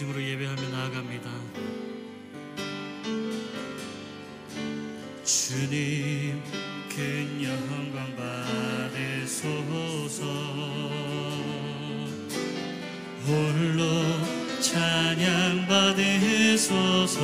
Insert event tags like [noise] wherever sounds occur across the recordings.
전심으로 예배하며 나아갑니다. 주님 큰 영광 받으소서 홀로 찬양 받으소서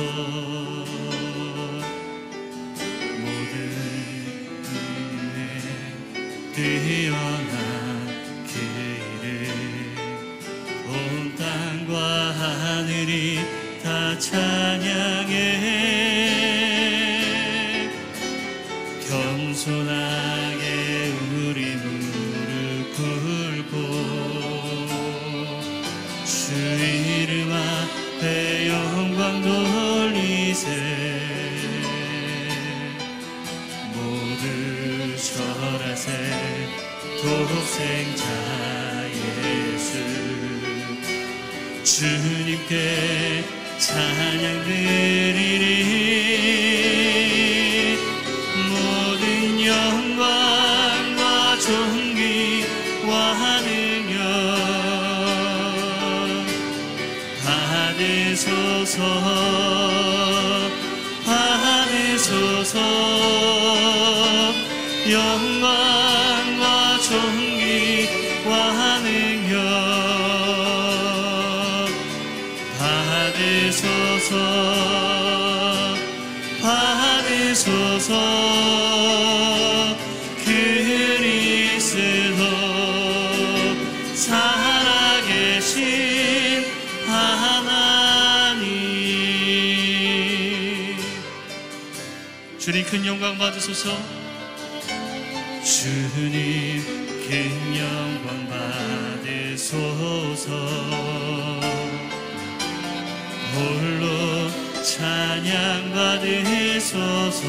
주님께 찬양 드리리 받으소서. 주님 큰 영광 받으소서. 홀로 찬양 받으소서.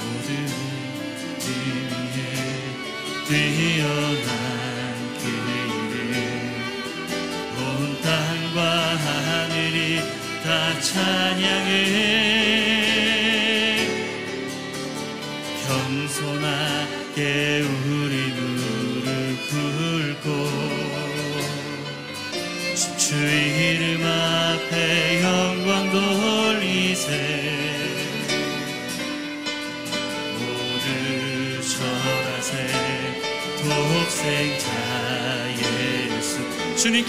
모든 위에 뛰어난 길을 온 땅과 하늘이 다 찬양해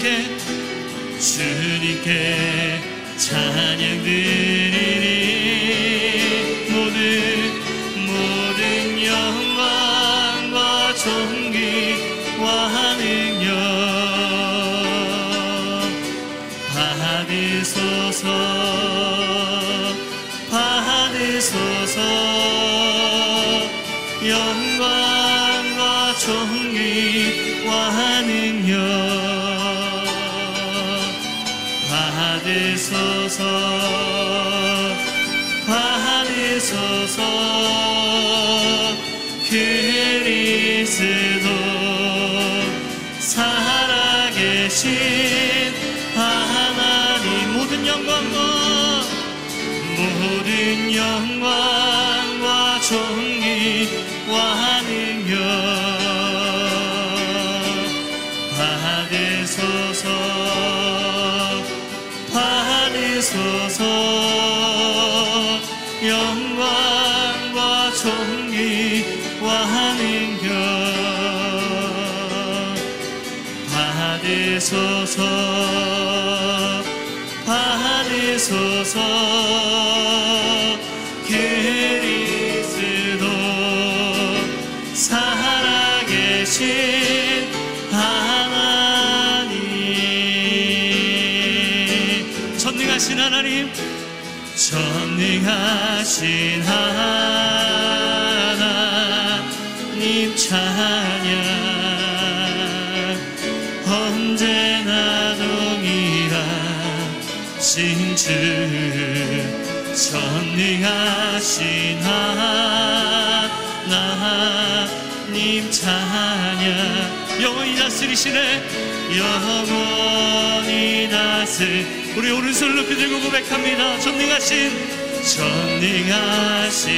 주님께 주님께 받으소서 받으소서 언제나 동일하신 주 전능하신 하나님 찬양. 영원히 다스리시네. 영원히 다스. 우리 오른손을 높이 들고 고백합니다. 전능하신 전능하신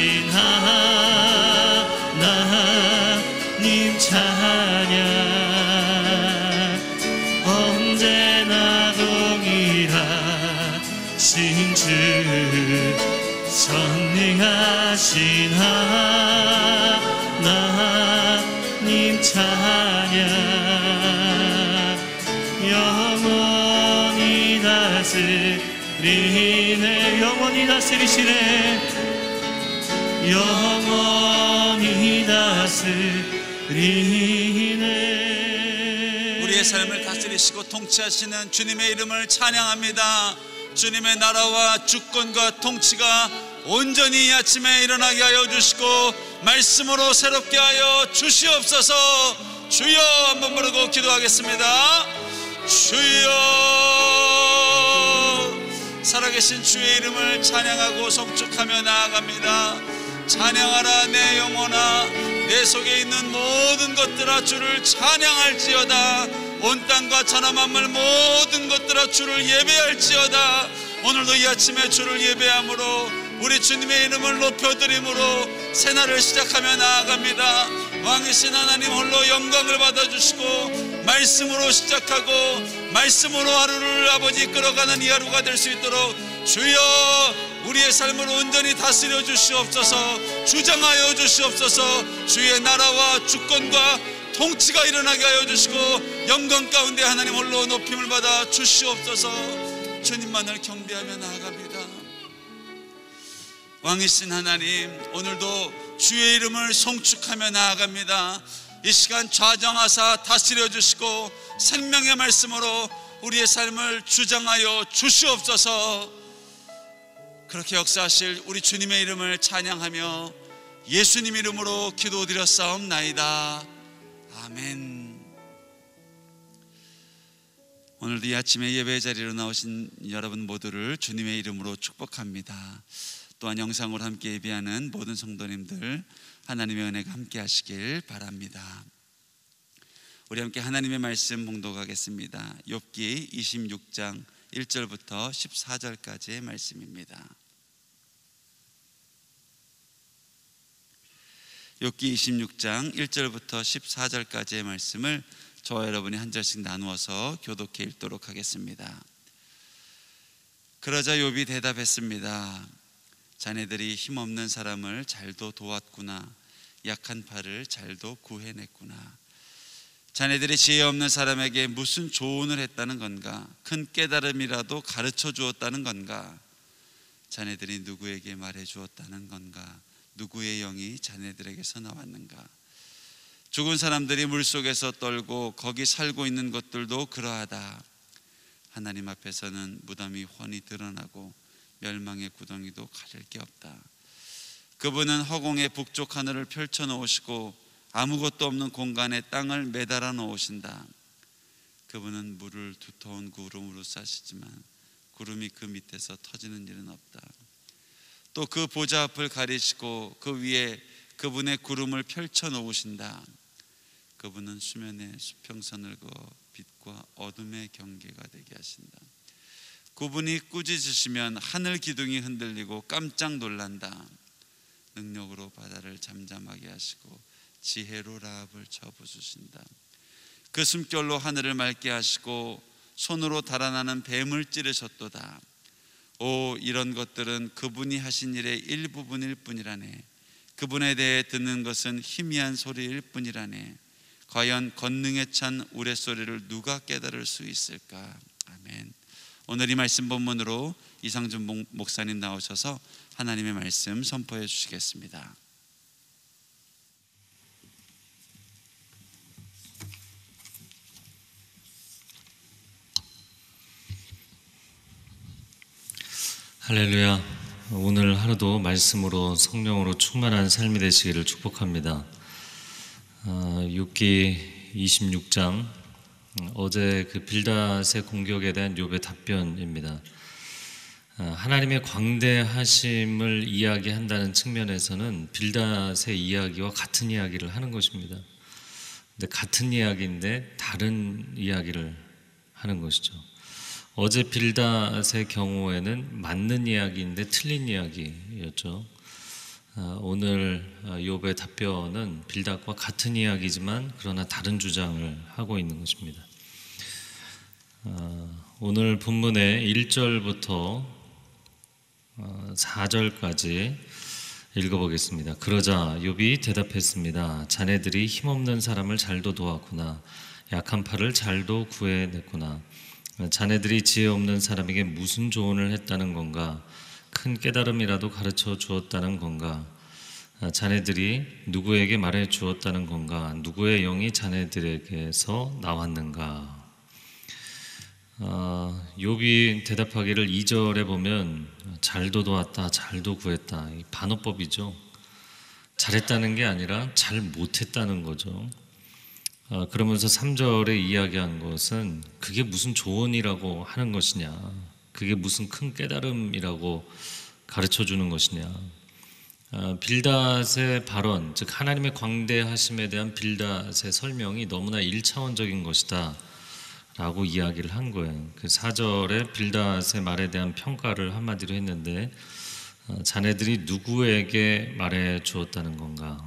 하나님 찬양 주 전능하신 하나님 찬양. 영원히 다스리네. 영원히 다스리시네. 영원히 다스리네. 우리의 삶을 다스리시고 통치하시는 주님의 이름을 찬양합니다. 주님의 나라와 주권과 통치가 온전히 이 아침에 일어나게 하여 주시고 말씀으로 새롭게 하여 주시옵소서. 주여 한번 부르고 기도하겠습니다. 주여 살아계신 주의 이름을 찬양하고 성축하며 나아갑니다. 찬양하라 내 영혼아 내 속에 있는 모든 것들아 주를 찬양할지어다 온 땅과 천하 만물 모든 것들아 주를 예배할지어다. 오늘도 이 아침에 주를 예배함으로 우리 주님의 이름을 높여드림으로 새날을 시작하며 나아갑니다. 왕이신 하나님 홀로 영광을 받아주시고 말씀으로 시작하고 말씀으로 하루를 아버지 끌어가는 이 하루가 될 수 있도록 주여 우리의 삶을 온전히 다스려 주시옵소서 주장하여 주시옵소서. 주의 나라와 주권과 통치가 일어나게 하여 주시고 영광 가운데 하나님 홀로 높임을 받아 주시옵소서. 주님만을 경배하며 나아갑니다. 왕이신 하나님 오늘도 주의 이름을 송축하며 나아갑니다. 이 시간 좌정하사 다스려 주시고 생명의 말씀으로 우리의 삶을 주장하여 주시옵소서. 그렇게 역사하실 우리 주님의 이름을 찬양하며 예수님 이름으로 기도드렸사옵나이다 아멘 오늘도 이 아침에 예배 자리로 나오신 여러분 모두를 주님의 이름으로 축복합니다 또한 영상으로 함께 예배하는 모든 성도님들 하나님의 은혜가 함께 하시길 바랍니다. 우리 함께 하나님의 말씀 봉독하겠습니다. 욥기 26장 1절부터 14절까지의 말씀입니다. 욥기 26장 1절부터 14절까지의 말씀을 저와 여러분이 한 절씩 나누어서 교독해 읽도록 하겠습니다. 그러자 욥이 대답했습니다. 자네들이 힘없는 사람을 잘도 도왔구나. 약한 팔을 잘도 구해냈구나. 자네들이 지혜 없는 사람에게 무슨 조언을 했다는 건가? 큰 깨달음이라도 가르쳐 주었다는 건가? 자네들이 누구에게 말해 주었다는 건가? 누구의 영이 자네들에게서 나왔는가? 죽은 사람들이 물속에서 떨고 거기 살고 있는 것들도 그러하다. 하나님 앞에서는 무덤이 훤히 드러나고 멸망의 구덩이도 가릴 게 없다. 그분은 허공의 북쪽 하늘을 펼쳐 놓으시고 아무것도 없는 공간에 땅을 매달아 놓으신다. 그분은 물을 두터운 구름으로 싸시지만 구름이 그 밑에서 터지는 일은 없다. 또 그 보좌 앞을 가리시고 그 위에 그분의 구름을 펼쳐 놓으신다. 그분은 수면에 수평선을 그어 빛과 어둠의 경계가 되게 하신다. 그분이 꾸짖으시면 하늘 기둥이 흔들리고 깜짝 놀란다. 능력으로 바다를 잠잠하게 하시고 지혜로 라합을 쳐부수신다. 그 숨결로 하늘을 맑게 하시고 손으로 달아나는 뱀을 찌르셨도다. 오 이런 것들은 그분이 하신 일의 일부분일 뿐이라네. 그분에 대해 듣는 것은 희미한 소리일 뿐이라네. 과연 권능에 찬 우레소리를 누가 깨달을 수 있을까? 아멘. 오늘 이 말씀 본문으로 이상준 목사님 나오셔서 하나님의 말씀 선포해 주시겠습니다. 할렐루야. 오늘 하루도 말씀으로 성령으로 충만한 삶이 되시기를 축복합니다. 6기 아, 26장 어제 그 빌닷의 공격에 대한 욥의 답변입니다. 아, 하나님의 광대하심을 이야기한다는 측면에서는 빌닷의 이야기와 같은 이야기를 하는 것입니다. 근데 같은 이야기인데 다른 이야기를 하는 것이죠. 어제 빌닷의 경우에는 맞는 이야기인데 틀린 이야기였죠. 아, 오늘 욥의 답변은 빌닷과 같은 이야기지만 그러나 다른 주장을 하고 있는 것입니다. 아, 오늘 본문의 1절부터 4절까지 읽어보겠습니다. 그러자 욥이 대답했습니다. 자네들이 힘없는 사람을 잘도 도왔구나. 약한 팔을 잘도 구해냈구나. 자네들이 지혜 없는 사람에게 무슨 조언을 했다는 건가? 큰 깨달음이라도 가르쳐 주었다는 건가? 자네들이 누구에게 말해 주었다는 건가? 누구의 영이 자네들에게서 나왔는가? 아, 욥이 대답하기를 2절에 보면 잘도 도왔다, 잘도 구했다. 이 반어법이죠. 잘했다는 게 아니라 잘 못했다는 거죠. 아, 그러면서 3절에 이야기한 것은 그게 무슨 조언이라고 하는 것이냐, 그게 무슨 큰 깨달음이라고 가르쳐 주는 것이냐. 아, 빌닷의 발언, 즉 하나님의 광대하심에 대한 빌닷의 설명이 너무나 일차원적인 것이다. 라고 이야기를 한 거예요. 그 4절에 빌닷의 말에 대한 평가를 한마디로 했는데 어, 자네들이 누구에게 말해 주었다는 건가?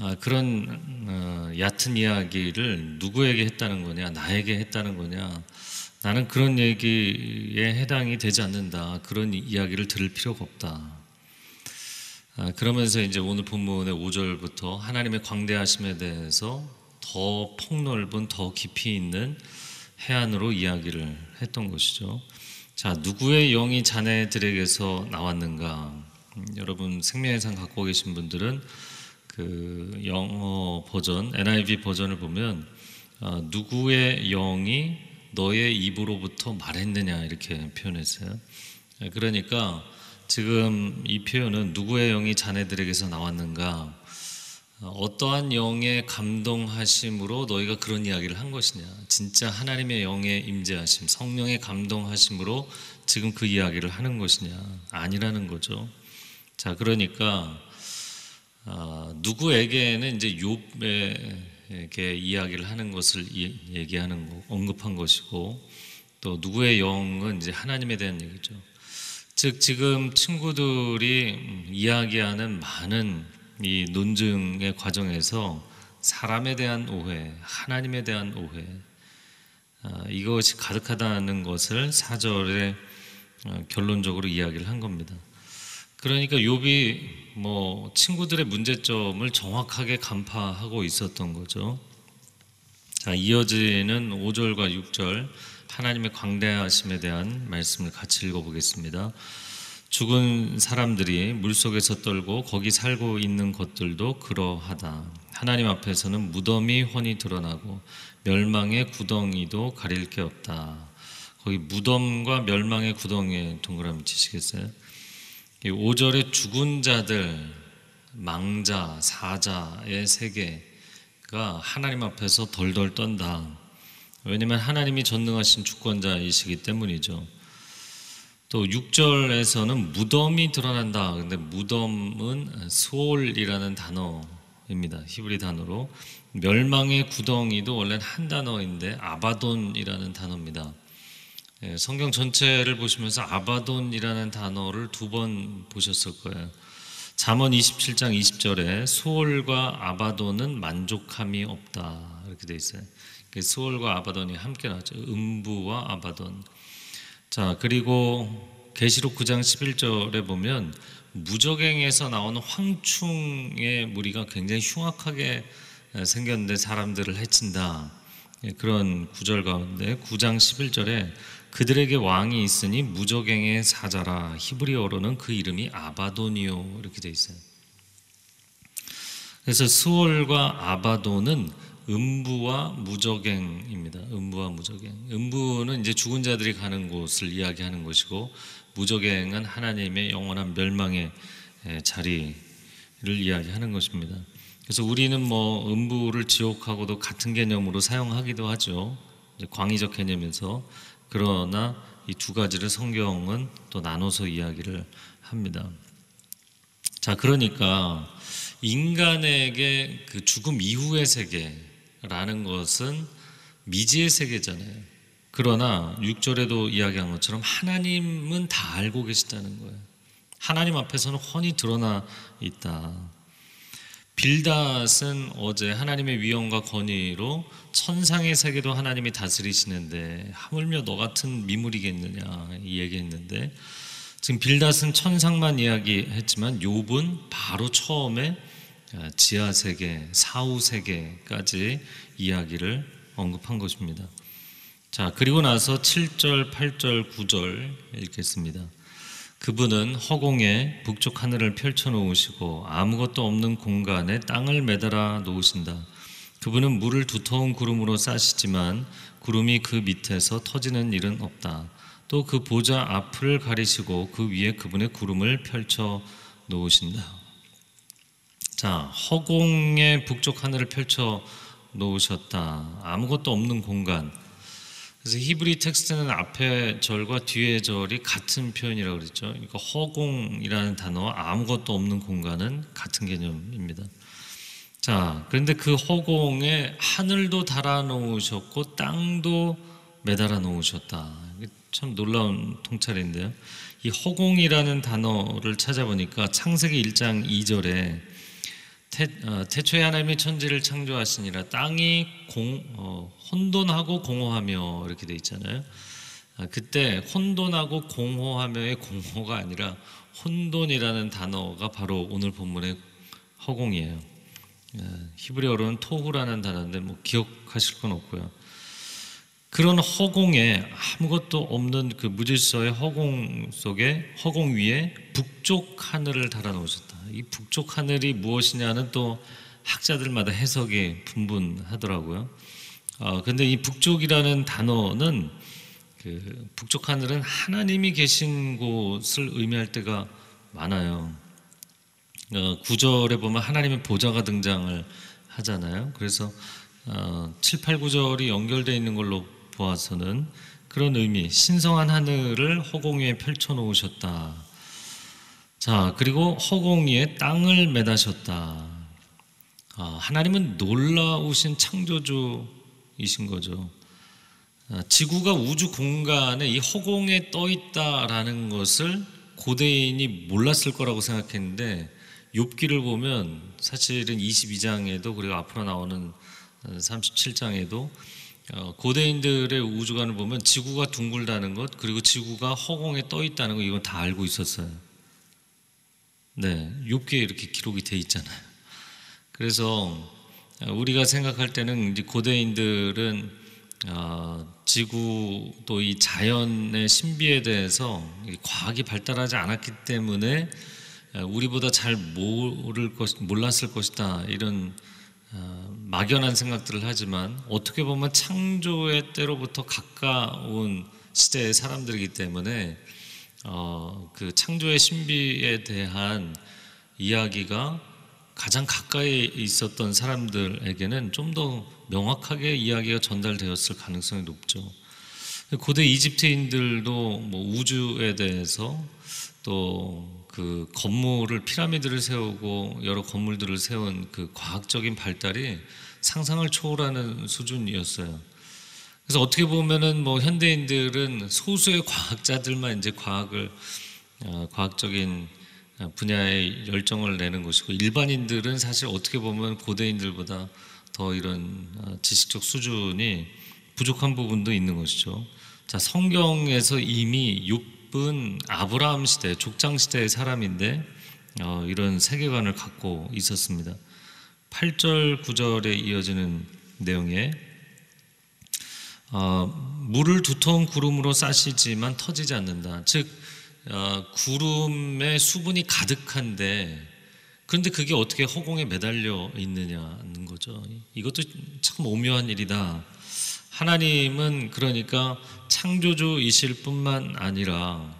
아, 그런 어, 얕은 이야기를 누구에게 했다는 거냐, 나에게 했다는 거냐, 나는 그런 얘기에 해당이 되지 않는다. 그런 이야기를 들을 필요가 없다. 아, 그러면서 이제 오늘 본문의 5절부터 하나님의 광대하심에 대해서 더 폭넓은 더 깊이 있는 해안으로 이야기를 했던 것이죠. 자, 누구의 영이 자네들에게서 나왔는가? 음, 여러분 생명의 상 갖고 계신 분들은 그 영어 버전 NIV 버전을 보면 어, 누구의 영이 너의 입으로부터 말했느냐 이렇게 표현했어요. 네, 그러니까 지금 이 표현은 누구의 영이 자네들에게서 나왔는가? 어떠한 영의 감동하심으로 너희가 그런 이야기를 한 것이냐? 진짜 하나님의 영의 임재하심, 성령의 감동하심으로 지금 그 이야기를 하는 것이냐? 아니라는 거죠. 자, 그러니까 아, 누구에게는 이제 욥에게 이야기를 하는 것을 얘기하는 거, 언급한 것이고 또 누구의 영은 이제 하나님에 대한 얘기죠. 즉 지금 친구들이 이야기하는 많은 이 논증의 과정에서 사람에 대한 오해, 하나님에 대한 오해, 아, 이것이 가득하다는 것을 사절에 어, 결론적으로 이야기를 한 겁니다. 그러니까 욥이 뭐 친구들의 문제점을 정확하게 간파하고 있었던 거죠. 자, 이어지는 5절과 6절 하나님의 광대하심에 대한 말씀을 같이 읽어보겠습니다. 죽은 사람들이 물속에서 떨고 거기 살고 있는 것들도 그러하다. 하나님 앞에서는 무덤이 훤히 드러나고 멸망의 구덩이도 가릴 게 없다. 거기 무덤과 멸망의 구덩이에 동그라미 치시겠어요? 5절에 죽은 자들, 망자, 사자의 세계가 하나님 앞에서 덜덜 떤다. 왜냐하면 하나님이 전능하신 주권자이시기 때문이죠. 또 6절에서는 무덤이 드러난다. 근데 무덤은 소올이라는 단어입니다. 히브리 단어로 멸망의 구덩이도 원래는 한 단어인데 아바돈이라는 단어입니다. 예, 성경 전체를 보시면서 아바돈이라는 단어를 두 번 보셨을 거예요. 잠언 27장 20절에 수월과 아바돈은 만족함이 없다 이렇게 돼 있어요. 수월과 아바돈이 함께 나죠. 음부와 아바돈. 자 그리고 계시록 9장 11절에 보면 무적행에서 나오는 황충의 무리가 굉장히 흉악하게 생겼는데 사람들을 해친다. 예, 그런 구절 가운데 9장 11절에 그들에게 왕이 있으니 무적행의 사자라 히브리어로는 그 이름이 아바도니오 이렇게 돼 있어요. 그래서 스월과 아바도는 음부와 무적행입니다. 음부와 무적행. 음부는 이제 죽은 자들이 가는 곳을 이야기하는 것이고 무적행은 하나님의 영원한 멸망의 자리를 이야기하는 것입니다. 그래서 우리는 뭐 음부를 지옥하고도 같은 개념으로 사용하기도 하죠. 광의적 개념에서 그러나 이 두 가지를 성경은 또 나눠서 이야기를 합니다. 자, 그러니까 인간에게 그 죽음 이후의 세계라는 것은 미지의 세계잖아요. 그러나 6절에도 이야기한 것처럼 하나님은 다 알고 계시다는 거예요. 하나님 앞에서는 훤히 드러나 있다. 빌닷은 어제 하나님의 위엄과 권위로 천상의 세계도 하나님이 다스리시는데 하물며 너 같은 미물이겠느냐 이 얘기했는데 지금 빌닷은 천상만 이야기했지만 욥은 바로 처음에 아, 지하 세계, 사후 세계까지 이야기를 언급한 것입니다. 자, 그리고 나서 7절, 8절, 9절 읽겠습니다. 그분은 허공에 북쪽 하늘을 펼쳐 놓으시고 아무것도 없는 공간에 땅을 매달아 놓으신다. 그분은 물을 두터운 구름으로 싸시지만 구름이 그 밑에서 터지는 일은 없다. 또 그 보좌 앞을 가리시고 그 위에 그분의 구름을 펼쳐 놓으신다. 자, 허공에 북쪽 하늘을 펼쳐 놓으셨다. 아무것도 없는 공간. 그래서 히브리 텍스트는 앞에 절과 뒤에 절이 같은 표현이라고 그랬죠. 그러니까 허공이라는 단어와 아무것도 없는 공간은 같은 개념입니다. 자, 그런데 그 허공에 하늘도 달아 놓으셨고 땅도 매달아 놓으셨다. 참 놀라운 통찰인데요. 이 허공이라는 단어를 찾아보니까 창세기 1장 2절에 태, 어, 태초에 하나님의 천지를 창조하시니라 땅이 공, 어, 혼돈하고 공허하며 이렇게 돼 있잖아요. 아, 그때 혼돈하고 공허하며의 공허가 아니라 혼돈이라는 단어가 바로 오늘 본문의 허공이에요. 어, 히브리어로는 토후라는 단어인데 뭐 기억하실 건 없고요. 그런 허공에 아무것도 없는 그 무질서의 허공 속에 허공 위에 북쪽 하늘을 달아 놓으셨다. 이 북쪽 하늘이 무엇이냐는 또 학자들마다 해석이 분분하더라고요. 어, 근데 이 북쪽이라는 단어는 그 북쪽 하늘은 하나님이 계신 곳을 의미할 때가 많아요. 어, 구절에 보면 하나님의 보좌가 등장을 하잖아요. 그래서 어, 7, 8, 9절이 연결되어 있는 걸로 보아서는 그런 의미, 신성한 하늘을 허공 위에 펼쳐 놓으셨다. 자, 그리고 허공 위에 땅을 매다셨다. 아, 하나님은 놀라우신 창조주이신 거죠. 아, 지구가 우주 공간에 이 허공에 떠 있다라는 것을 고대인이 몰랐을 거라고 생각했는데 욥기를 보면 사실은 22장에도 그리고 앞으로 나오는 37장에도 어, 고대인들의 우주관을 보면 지구가 둥글다는 것 그리고 지구가 허공에 떠 있다는 것 이건 다 알고 있었어요. 네, 욥기에 이렇게 기록이 돼 있잖아요. 그래서 어, 우리가 생각할 때는 이제 고대인들은 어, 지구 또 이 자연의 신비에 대해서 과학이 발달하지 않았기 때문에 우리보다 잘 모를 것 몰랐을 것이다 이런 어, 막연한 생각들을 하지만 어떻게 보면 창조의 때로부터 가까운 시대의 사람들이기 때문에 어, 그 창조의 신비에 대한 이야기가 가장 가까이 있었던 사람들에게는 좀 더 명확하게 이야기가 전달되었을 가능성이 높죠. 고대 이집트인들도 뭐 우주에 대해서 또 그 건물을 피라미드를 세우고 여러 건물들을 세운 그 과학적인 발달이 상상을 초월하는 수준이었어요. 그래서 어떻게 보면은 뭐 현대인들은 소수의 과학자들만 이제 과학을 어, 과학적인 분야에 열정을 내는 것이고 일반인들은 사실 어떻게 보면 고대인들보다 더 이런 어, 지식적 수준이 부족한 부분도 있는 것이죠. 자, 성경에서 이미 6은 아브라함 시대, 족장 시대의 사람인데 어, 이런 세계관을 갖고 있었습니다. 8절, 9절에 이어지는 내용에 어, 물을 두터운 구름으로 싸시지만 터지지 않는다. 즉 어, 구름에 수분이 가득한데 그런데 그게 어떻게 허공에 매달려 있느냐는 거죠. 이것도 참 오묘한 일이다. 하나님은 그러니까 창조주이실 뿐만 아니라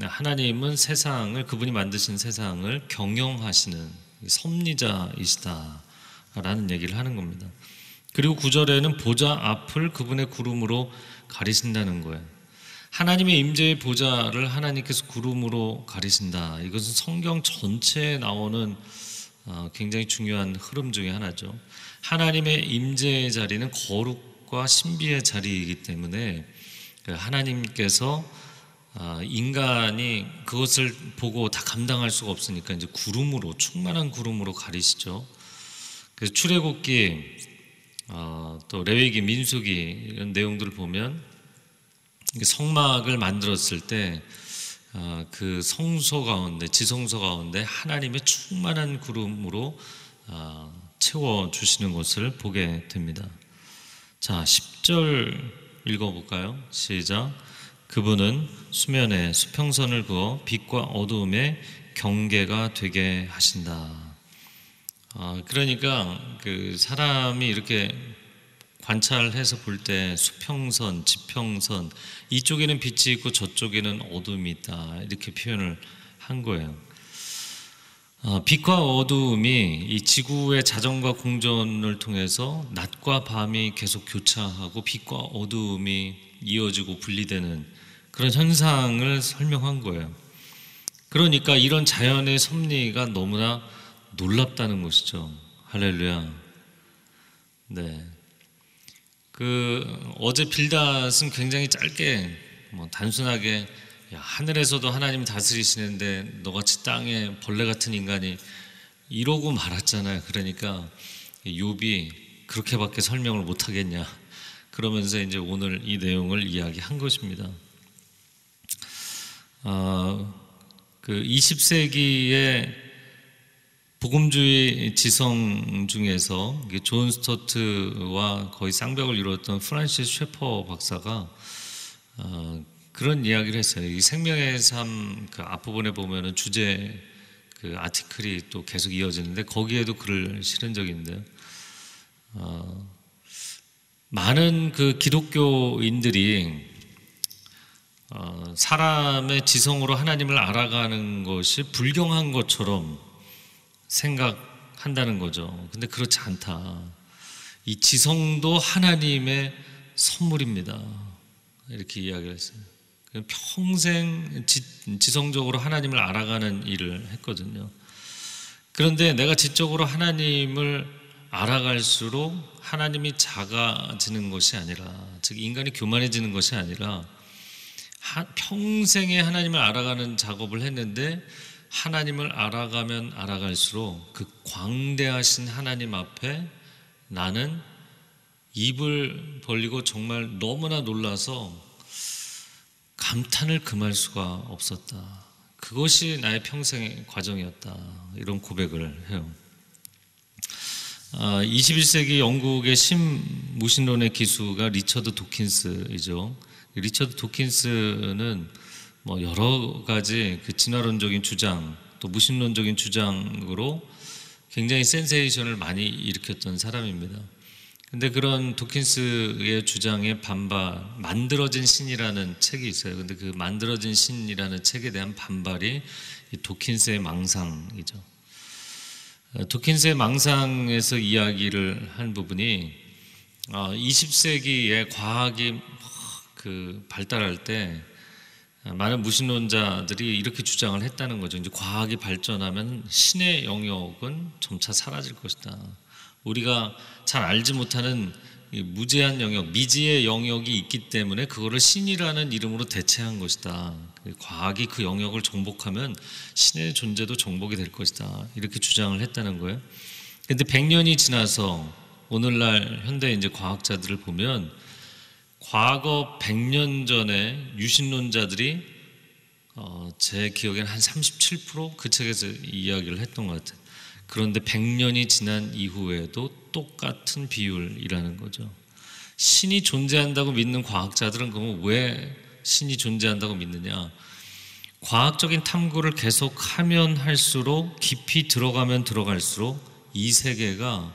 하나님은 세상을 그분이 만드신 세상을 경영하시는 섭리자이시다라는 얘기를 하는 겁니다. 그리고 구절에는 보좌 앞을 그분의 구름으로 가리신다는 거예요. 하나님의 임재의 보좌를 하나님께서 구름으로 가리신다. 이것은 성경 전체에 나오는 어, 굉장히 중요한 흐름 중의 하나죠. 하나님의 임재의 자리는 거룩 거룩과 신비의 자리이기 때문에 그 하나님께서 아, 인간이 그것을 보고 다 감당할 수가 없으니까 이제 구름으로 충만한 구름으로 가리시죠. 그래서 출애굽기 어, 또 레위기, 민수기 이런 내용들을 보면 성막을 만들었을 때 아, 그 성소 가운데 지성소 가운데 하나님의 충만한 구름으로 아, 채워 주시는 것을 보게 됩니다. 자, 10절 읽어 볼까요? 시작. 그분은 수면에 수평선을 그어 빛과 어두움의 경계가 되게 하신다. 아, 그러니까 그 사람이 이렇게 관찰해서 볼 때 수평선, 지평선 이쪽에는 빛이 있고 저쪽에는 어둠이 있다 이렇게 표현을 한 거예요. 아, 빛과 어두움이 이 지구의 자전과 공전을 통해서 낮과 밤이 계속 교차하고 빛과 어두움이 이어지고 분리되는 그런 현상을 설명한 거예요. 그러니까 이런 자연의 섭리가 너무나 놀랍다는 것이죠. 할렐루야. 네. 그 어제 빌닷은 굉장히 짧게 뭐 단순하게 야, 하늘에서도 하나님 다스리시는데 너같이 땅에 벌레 같은 인간이 이러고 말았잖아요. 그러니까 욥이 그렇게밖에 설명을 못 하겠냐. 그러면서 이제 오늘 이 내용을 이야기한 것입니다. 어, 그 20세기의 복음주의 지성 중에서 존 스토트와 거의 쌍벽을 이루었던 프란시스 셰퍼 박사가 어, 그런 이야기를 했어요. 이 생명의 삶 그 앞부분에 보면은 주제 그 article이 또 계속 이어지는데 거기에도 글을 실은 적이 있는데요. 어, 많은 그 기독교인들이 어, 사람의 지성으로 하나님을 알아가는 것이 불경한 것처럼 생각한다는 거죠. 근데 그렇지 않다. 이 지성도 하나님의 선물입니다. 이렇게 이야기를 했어요. 평생 지, 성적으로 하나님을 알아가는 일을 했거든요. 그런데 내가 지적으로 하나님을 알아갈수록 하나님이 작아지는 것이 아니라, 즉, 인간이 교만해지는 것이 아니라, 평생에 하나님을 알아가는 작업을 했는데, 하나님을 알아가면 알아갈수록 그 광대하신 하나님 앞에 나는 입을 벌리고 정말 너무나 놀라서 감탄을 금할 수가 없었다. 그것이 나의 평생의 과정이었다. 이런 고백을 해요. 21세기 아, 영국의 신무신론의 기수가 리처드 도킨스이죠. 리처드 도킨스는 뭐 여러 가지 그 진화론적인 주장 또 무신론적인 주장으로 굉장히 센세이션을 많이 일으켰던 사람입니다. 근데 그런 도킨스의 주장에 반발, 만들어진 신이라는 책이 있어요. 근데 그 만들어진 신이라는 책에 대한 반발이 도킨스의 망상이죠. 도킨스의 망상에서 이야기를 한 부분이 20세기에 어, 과학이 그 발달할 때 많은 무신론자들이 이렇게 주장을 했다는 거죠. 이제 과학이 발전하면 신의 영역은 점차 사라질 것이다. 우리가 잘 알지 못하는 무제한 영역, 미지의 영역이 있기 때문에 그거를 신이라는 이름으로 대체한 것이다. 과학이 그 영역을 정복하면 신의 존재도 정복이 될 것이다. 이렇게 주장을 했다는 거예요. 근데 100년이 지나서 오늘날 현대 이제 과학자들을 보면 과거 100년 전에 유신론자들이 어, 제 기억에는 한 37%그 책에서 이야기를 했던 것 같아요. 그런데 100년이 지난 이후에도 똑같은 비율이라는 거죠. 신이 존재한다고 믿는 과학자들은 그러면 왜 신이 존재한다고 믿느냐? 과학적인 탐구를 계속 하면 할수록 깊이 들어가면 들어갈수록 이 세계가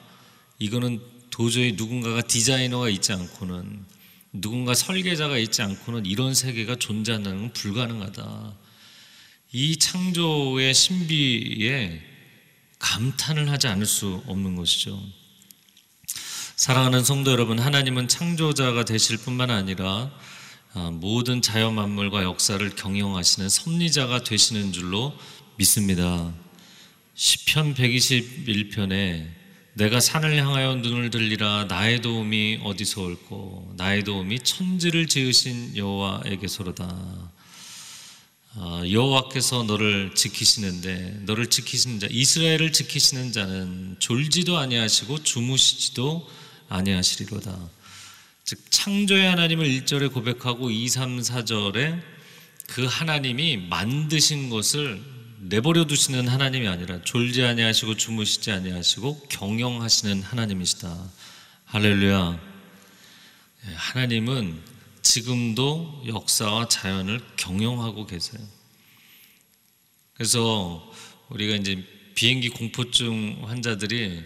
이거는 도저히 누군가가 디자이너가 있지 않고는 누군가 설계자가 있지 않고는 이런 세계가 존재하는 건 불가능하다. 이 창조의 신비에 감탄을 하지 않을 수 없는 것이죠. 사랑하는 성도 여러분, 하나님은 창조자가 되실 뿐만 아니라 아, 모든 자연 만물과 역사를 경영하시는 섭리자가 되시는 줄로 믿습니다. 시편 121편에 내가 산을 향하여 눈을 들리라 나의 도움이 어디서 올고 나의 도움이 천지를 지으신 여호와에게서로다. 아, 여호와께서 너를 지키시는데 너를 지키시는 자 이스라엘을 지키시는 자는 졸지도 아니하시고 주무시지도 아니하시리로다. 즉 창조의 하나님을 1절에 고백하고 2, 3, 4절에 그 하나님이 만드신 것을 내버려 두시는 하나님이 아니라 졸지 아니하시고 주무시지 아니하시고 경영하시는 하나님이시다. 할렐루야. 예, 하나님은 지금도 역사와 자연을 경영하고 계세요. 그래서 우리가 이제 비행기 공포증 환자들이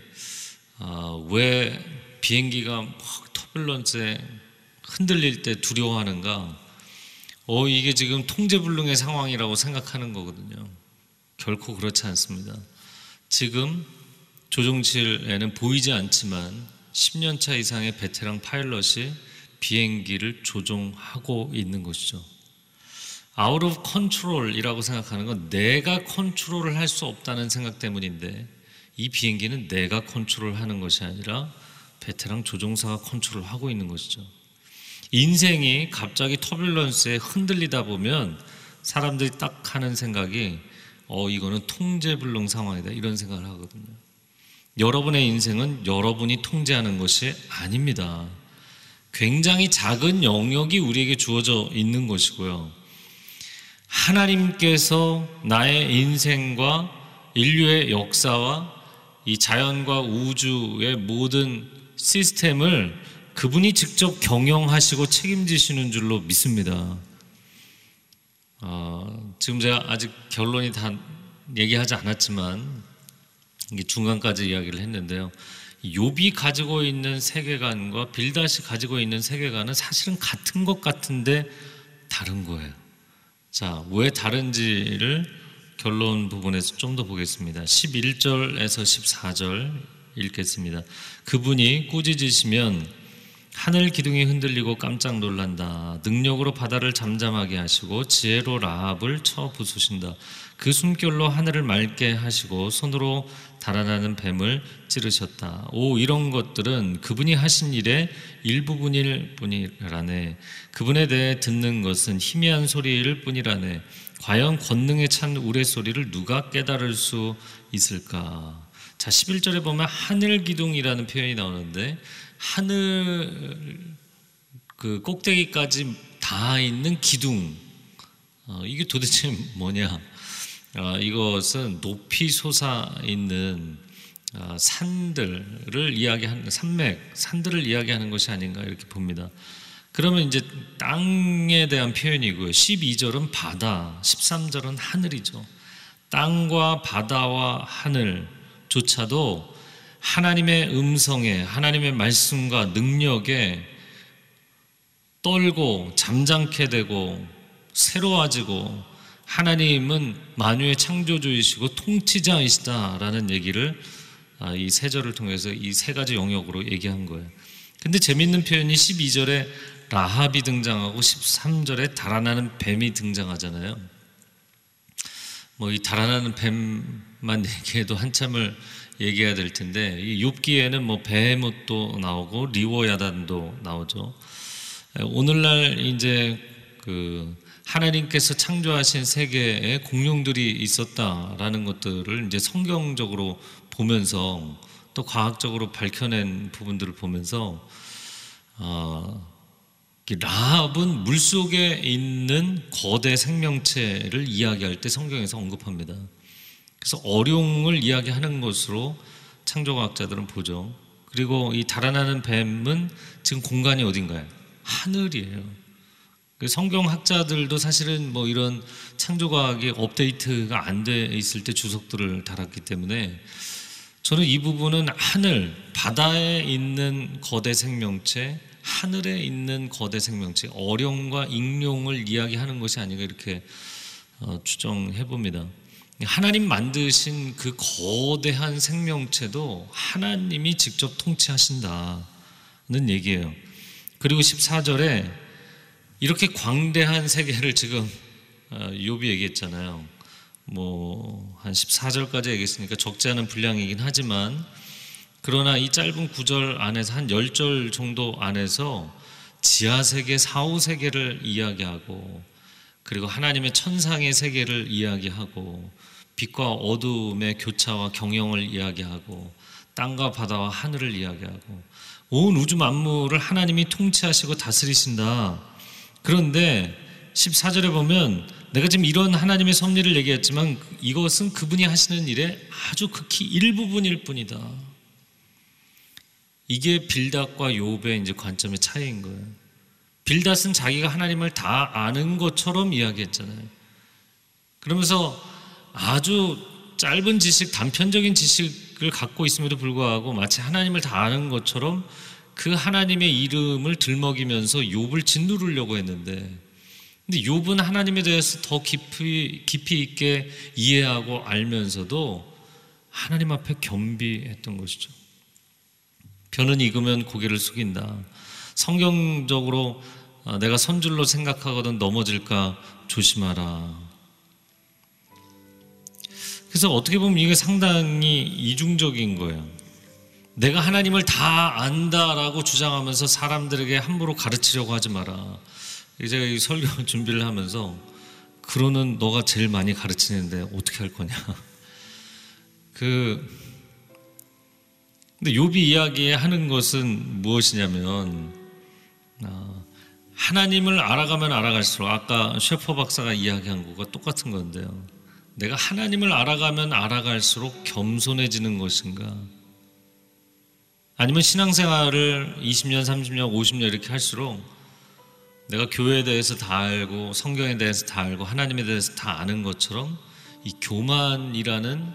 아, 왜 비행기가 막 터뷸런스에 흔들릴 때 두려워하는가? 어, 이게 지금 통제불능의 상황이라고 생각하는 거거든요. 결코 그렇지 않습니다. 지금 조종실에는 보이지 않지만 10년 차 이상의 베테랑 파일럿이 비행기를 조종하고 있는 것이죠. out of control이라고 생각하는 건 내가 컨트롤을 할 수 없다는 생각 때문인데 이 비행기는 내가 컨트롤하는 것이 아니라 베테랑 조종사가 컨트롤하고 있는 것이죠. 인생이 갑자기 터뷸런스에 흔들리다 보면 사람들이 딱 하는 생각이 어 이거는 통제불능 상황이다 이런 생각을 하거든요. 여러분의 인생은 여러분이 통제하는 것이 아닙니다. 굉장히 작은 영역이 우리에게 주어져 있는 것이고요. 하나님께서 나의 인생과 인류의 역사와 이 자연과 우주의 모든 시스템을 그분이 직접 경영하시고 책임지시는 줄로 믿습니다. 어, 지금 제가 아직 결론이 다 얘기하지 않았지만 중간까지 이야기를 했는데요. 욥이 가지고 있는 세계관과 빌다시 가지고 있는 세계관은 사실은 같은 것 같은데 다른 거예요. 자, 왜 다른지를 결론 부분에서 좀 더 보겠습니다. 11절에서 14절 읽겠습니다. 그분이 꾸짖으시면 하늘 기둥이 흔들리고 깜짝 놀란다. 능력으로 바다를 잠잠하게 하시고 지혜로 라합을 쳐 부수신다. 그 숨결로 하늘을 맑게 하시고 손으로 달아나는 뱀을 찌르셨다. 오 이런 것들은 그분이 하신 일의 일부분일 뿐이라네. 그분에 대해 듣는 것은 희미한 소리일 뿐이라네. 과연 권능에 찬 우레소리를 누가 깨달을 수 있을까? 자, 11절에 보면 하늘 기둥이라는 표현이 나오는데 하늘 그 꼭대기까지 닿아 있는 기둥. 어, 이게 도대체 [laughs] 뭐냐? 어, 이것은 높이 솟아 있는 어, 산들을 이야기하는 산맥, 산들을 이야기하는 것이 아닌가 이렇게 봅니다. 그러면 이제 땅에 대한 표현이고요. 12절은 바다, 13절은 하늘이죠. 땅과 바다와 하늘조차도 하나님의 음성에, 하나님의 말씀과 능력에 떨고 잠잠케 되고 새로워지고 하나님은 만유의 창조주이시고 통치자이시다라는 얘기를 아, 이세 절을 통해서 이 세 가지 영역으로 얘기한 거예요. 근데 재밌는 표현이 12절에 라합이 등장하고 13절에 달아나는 뱀이 등장하잖아요. 뭐 이 달아나는 뱀만 [laughs] 얘기해도 한참을 얘기해야 될 텐데 이 욥기에는 뭐 베헤못도 나오고 리워야단도 나오죠. 오늘날 이제 그 하나님께서 창조하신 세계에 공룡들이 있었다라는 것들을 이제 성경적으로 보면서 또 과학적으로 밝혀낸 부분들을 보면서 어, 라합은 물 속에 있는 거대 생명체를 이야기할 때 성경에서 언급합니다. 그래서 어룡을 이야기하는 것으로 창조과학자들은 보죠. 그리고 이 달아나는 뱀은 지금 공간이 어딘가요? 하늘이에요. 그 성경학자들도 사실은 뭐 이런 창조과학이 업데이트가 안 돼 있을 때 주석들을 달았기 때문에 저는 이 부분은 하늘, 바다에 있는 거대 생명체, 하늘에 있는 거대 생명체, 어룡과 익룡을 이야기하는 것이 아닌가 이렇게 어, 추정해 봅니다. 하나님 만드신 그 거대한 생명체도 하나님이 직접 통치하신다는 얘기예요. 그리고 14절에 이렇게 광대한 세계를 지금 어, 욥이 얘기했잖아요. 뭐 한 14절까지 얘기했으니까 적지 않은 분량이긴 하지만 그러나 이 짧은 구절 안에서 한 10절 정도 안에서 지하 세계, 사후 세계를 이야기하고 그리고 하나님의 천상의 세계를 이야기하고 빛과 어둠의 교차와 경영을 이야기하고 땅과 바다와 하늘을 이야기하고 온 우주 만물을 하나님이 통치하시고 다스리신다. 그런데 14절에 보면 내가 지금 이런 하나님의 섭리를 얘기했지만 이것은 그분이 하시는 일의 아주 극히 일부분일 뿐이다. 이게 빌닷과 욥의 이제 관점의 차이인 거예요. 빌닷은 자기가 하나님을 다 아는 것처럼 이야기했잖아요. 그러면서 아주 짧은 지식, 단편적인 지식을 갖고 있음에도 불구하고 마치 하나님을 다 아는 것처럼 그 하나님의 이름을 들먹이면서 욥을 짓누르려고 했는데 근데 욥은 하나님에 대해서 더 깊이 깊이 있게 이해하고 알면서도 하나님 앞에 겸비했던 것이죠. 변은 익으면 고개를 숙인다. 성경적으로 어, 내가 선줄로 생각하거든 넘어질까 조심하라. 그래서 어떻게 보면 이게 상당히 이중적인 거예요. 내가 하나님을 다 안다라고 주장하면서 사람들에게 함부로 가르치려고 하지 마라. 제가 이 설교 [laughs] 준비를 하면서 그러는 너가 제일 많이 가르치는데 어떻게 할 거냐. [laughs] 그 근데 욥이 이야기하는 것은 무엇이냐면 아, 하나님을 알아가면 알아갈수록 아까 셰퍼 박사가 이야기한 것과 똑같은 건데요. 내가 하나님을 알아가면 알아갈수록 겸손해지는 것인가? 아니면 신앙생활을 20년, 30년, 50년 이렇게 할수록 내가 교회에 대해서 다 알고 성경에 대해서 다 알고 하나님에 대해서 다 아는 것처럼 이 교만이라는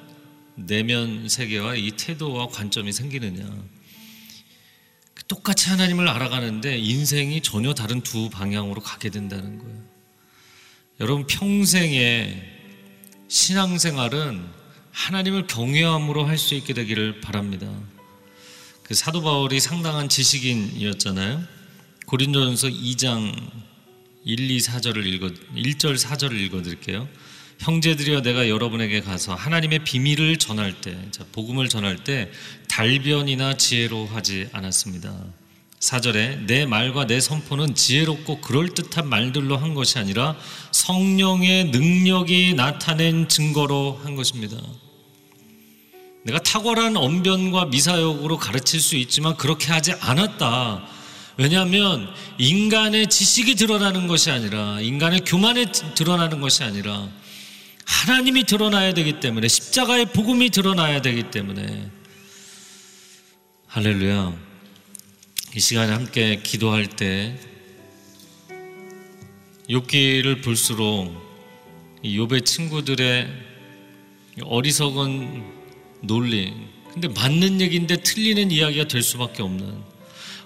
내면 세계와 이 태도와 관점이 생기느냐. 똑같이 하나님을 알아가는데 인생이 전혀 다른 두 방향으로 가게 된다는 거예요. 여러분 평생에 신앙생활은 하나님을 경외함으로 할 수 있게 되기를 바랍니다. 그 사도 바울이 상당한 지식인이었잖아요. 고린도전서 2장 1, 2, 4절을 읽어 1절 4절을 읽어 드릴게요. 형제들이여 내가 여러분에게 가서 하나님의 비밀을 전할 때, 자, 복음을 전할 때 달변이나 지혜로 하지 않았습니다. 4절에 내 말과 내 선포는 지혜롭고 그럴듯한 말들로 한 것이 아니라 성령의 능력이 나타낸 증거로 한 것입니다. 내가 탁월한 언변과 미사역으로 가르칠 수 있지만 그렇게 하지 않았다. 왜냐하면 인간의 지식이 드러나는 것이 아니라 인간의 교만이 드러나는 것이 아니라 하나님이 드러나야 되기 때문에 십자가의 복음이 드러나야 되기 때문에 할렐루야. 이 시간에 함께 기도할 때 욥기를 볼수록 이 욥의 친구들의 어리석은 논리 근데 맞는 얘기인데 틀리는 이야기가 될 수밖에 없는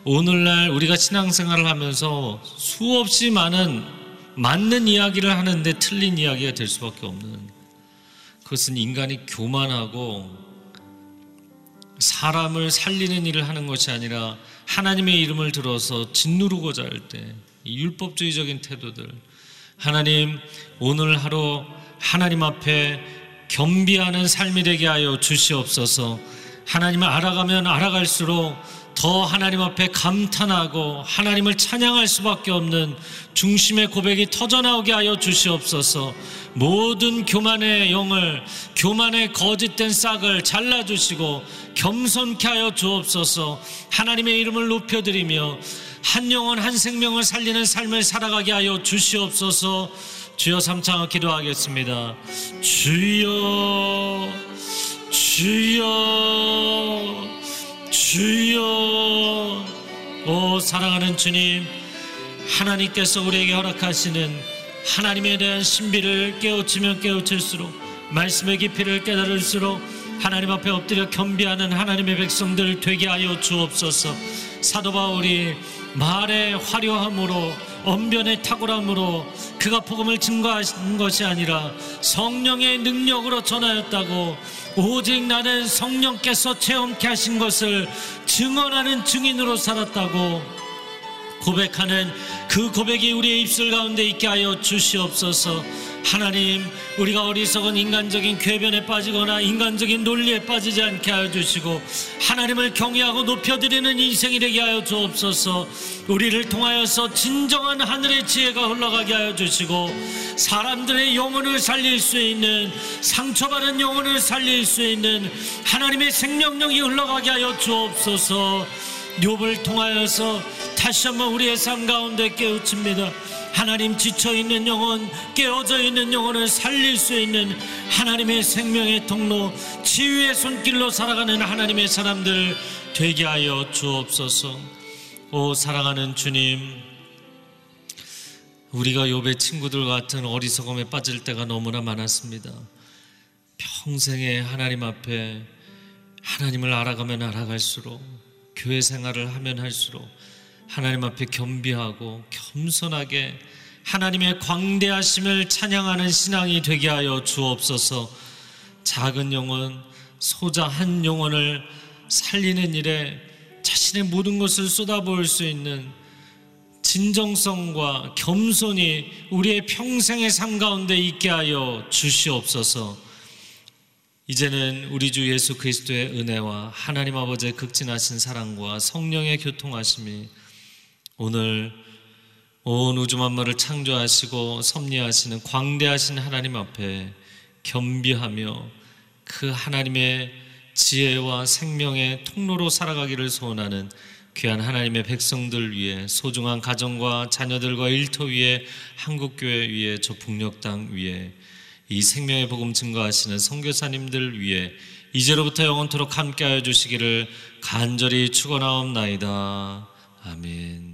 오늘날 우리가 신앙생활을 하면서 수없이 많은 맞는 이야기를 하는데 틀린 이야기가 될 수밖에 없는 그것은 인간이 교만하고 사람을 살리는 일을 하는 것이 아니라 하나님의 이름을 들어서 짓누르고자 할 때 율법주의적인 태도들. 하나님 오늘 하루 하나님 앞에 겸비하는 삶이 되게 하여 주시옵소서. 하나님을 알아가면 알아갈수록 더 하나님 앞에 감탄하고 하나님을 찬양할 수밖에 없는 중심의 고백이 터져나오게 하여 주시옵소서. 모든 교만의 영을 교만의 거짓된 싹을 잘라주시고 겸손케 하여 주옵소서. 하나님의 이름을 높여드리며 한 영혼 한 생명을 살리는 삶을 살아가게 하여 주시옵소서. 주여 삼창을 기도하겠습니다. 주여 주여 주여 오 사랑하는 주님 하나님께서 우리에게 허락하시는 하나님에 대한 신비를 깨우치면 깨우칠수록 말씀의 깊이를 깨달을수록 하나님 앞에 엎드려 겸비하는 하나님의 백성들 되게 하여 주옵소서. 사도 바울이 말의 화려함으로 언변의 탁월함으로 그가 복음을 증거하신 것이 아니라 성령의 능력으로 전하였다고 오직 나는 성령께서 체험케 하신 것을 증언하는 증인으로 살았다고 고백하는 그 고백이 우리의 입술 가운데 있게 하여 주시옵소서 하나님 우리가 어리석은 인간적인 궤변에 빠지거나 인간적인 논리에 빠지지 않게 하여 주시고 하나님을 경외하고 높여드리는 인생이 되게 하여 주옵소서. 우리를 통하여서 진정한 하늘의 지혜가 흘러가게 하여 주시고 사람들의 영혼을 살릴 수 있는 상처받은 영혼을 살릴 수 있는 하나님의 생명력이 흘러가게 하여 주옵소서. 욥을 통하여서 다시 한번 우리의 삶 가운데 깨우칩니다 하나님 지쳐 있는 영혼, 깨어져 있는 영혼을 살릴 수 있는 하나님의 생명의 통로, 치유의 손길로 살아가는 하나님의 사람들 되게 하여 주옵소서. 오 사랑하는 주님, 우리가 요배 친구들 같은 어리석음에 빠질 때가 너무나 많았습니다. 평생에 하나님 앞에 하나님을 알아가면 알아갈수록 교회 생활을 하면 할수록 하나님 앞에 겸비하고 겸손하게 하나님의 광대하심을 찬양하는 신앙이 되게 하여 주옵소서. 작은 영혼, 소자 한 영혼을 살리는 일에 자신의 모든 것을 쏟아부을 수 있는 진정성과 겸손이 우리의 평생의 삶 가운데 있게 하여 주시옵소서. 이제는 우리 주 예수 그리스도의 은혜와 하나님 아버지의 극진하신 사랑과 성령의 교통하심이 오늘 온 우주 만물을 창조하시고 섭리하시는 광대하신 하나님 앞에 겸비하며 그 하나님의 지혜와 생명의 통로로 살아가기를 소원하는 귀한 하나님의 백성들 위해 소중한 가정과 자녀들과 일터 위에 한국교회 위에 저 북녘 땅 위에 이 생명의 복음 증거하시는 선교사님들 위해 이제로부터 영원토록 함께하여 주시기를 간절히 축원하옵나이다. 아멘.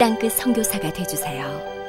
땅끝 성교사가 되주세요